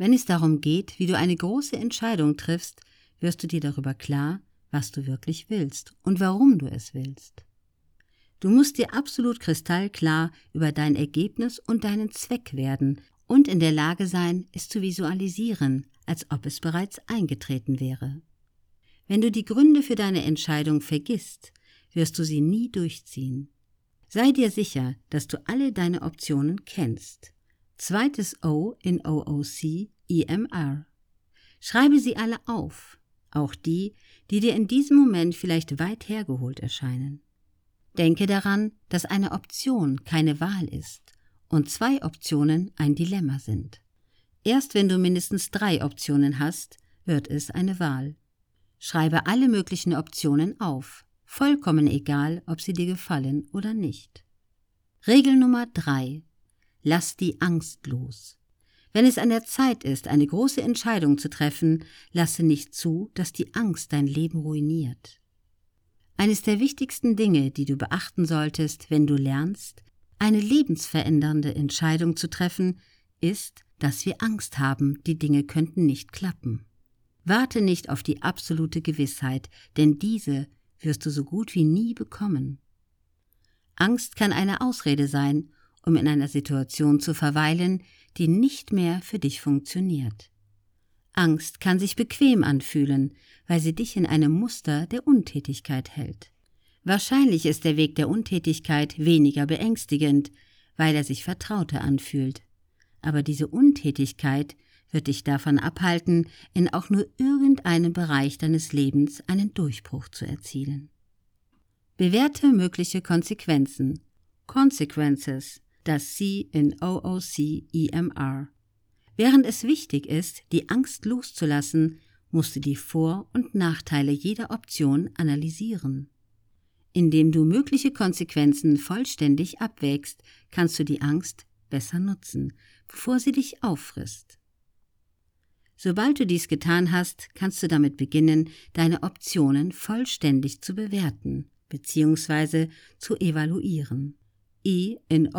Wenn es darum geht, wie du eine große Entscheidung triffst, wirst du dir darüber klar, was du wirklich willst und warum du es willst. Du musst dir absolut kristallklar über dein Ergebnis und deinen Zweck werden und in der Lage sein, es zu visualisieren, als ob es bereits eingetreten wäre. Wenn du die Gründe für deine Entscheidung vergisst, wirst du sie nie durchziehen. Sei dir sicher, dass du alle deine Optionen kennst. Zweites O in OOC EMR. Schreibe sie alle auf, auch die, die dir in diesem Moment vielleicht weit hergeholt erscheinen. Denke daran, dass eine Option keine Wahl ist und zwei Optionen ein Dilemma sind. Erst wenn du mindestens drei Optionen hast, wird es eine Wahl. Schreibe alle möglichen Optionen auf, vollkommen egal, ob sie dir gefallen oder nicht. Regel Nummer drei Lass die Angst los. Wenn es an der Zeit ist, eine große Entscheidung zu treffen, lasse nicht zu, dass die Angst dein Leben ruiniert. Eines der wichtigsten Dinge, die du beachten solltest, wenn du lernst, eine lebensverändernde Entscheidung zu treffen, ist, dass wir Angst haben, die Dinge könnten nicht klappen. Warte nicht auf die absolute Gewissheit, denn diese wirst du so gut wie nie bekommen. Angst kann eine Ausrede sein, um in einer Situation zu verweilen, die nicht mehr für dich funktioniert. Angst kann sich bequem anfühlen, weil sie dich in einem Muster der Untätigkeit hält. Wahrscheinlich ist der Weg der Untätigkeit weniger beängstigend, weil er sich vertrauter anfühlt. Aber diese Untätigkeit wird dich davon abhalten, in auch nur irgendeinem Bereich deines Lebens einen Durchbruch zu erzielen. Bewerte mögliche Konsequenzen. Consequences das C in OOC EMR. Während es wichtig ist, die Angst loszulassen, musst du die Vor- und Nachteile jeder Option analysieren. Indem du mögliche Konsequenzen vollständig abwägst, kannst du die Angst besser nutzen, bevor sie dich auffrisst. Sobald du dies getan hast, kannst du damit beginnen, deine Optionen vollständig zu bewerten bzw. zu evaluieren. E in.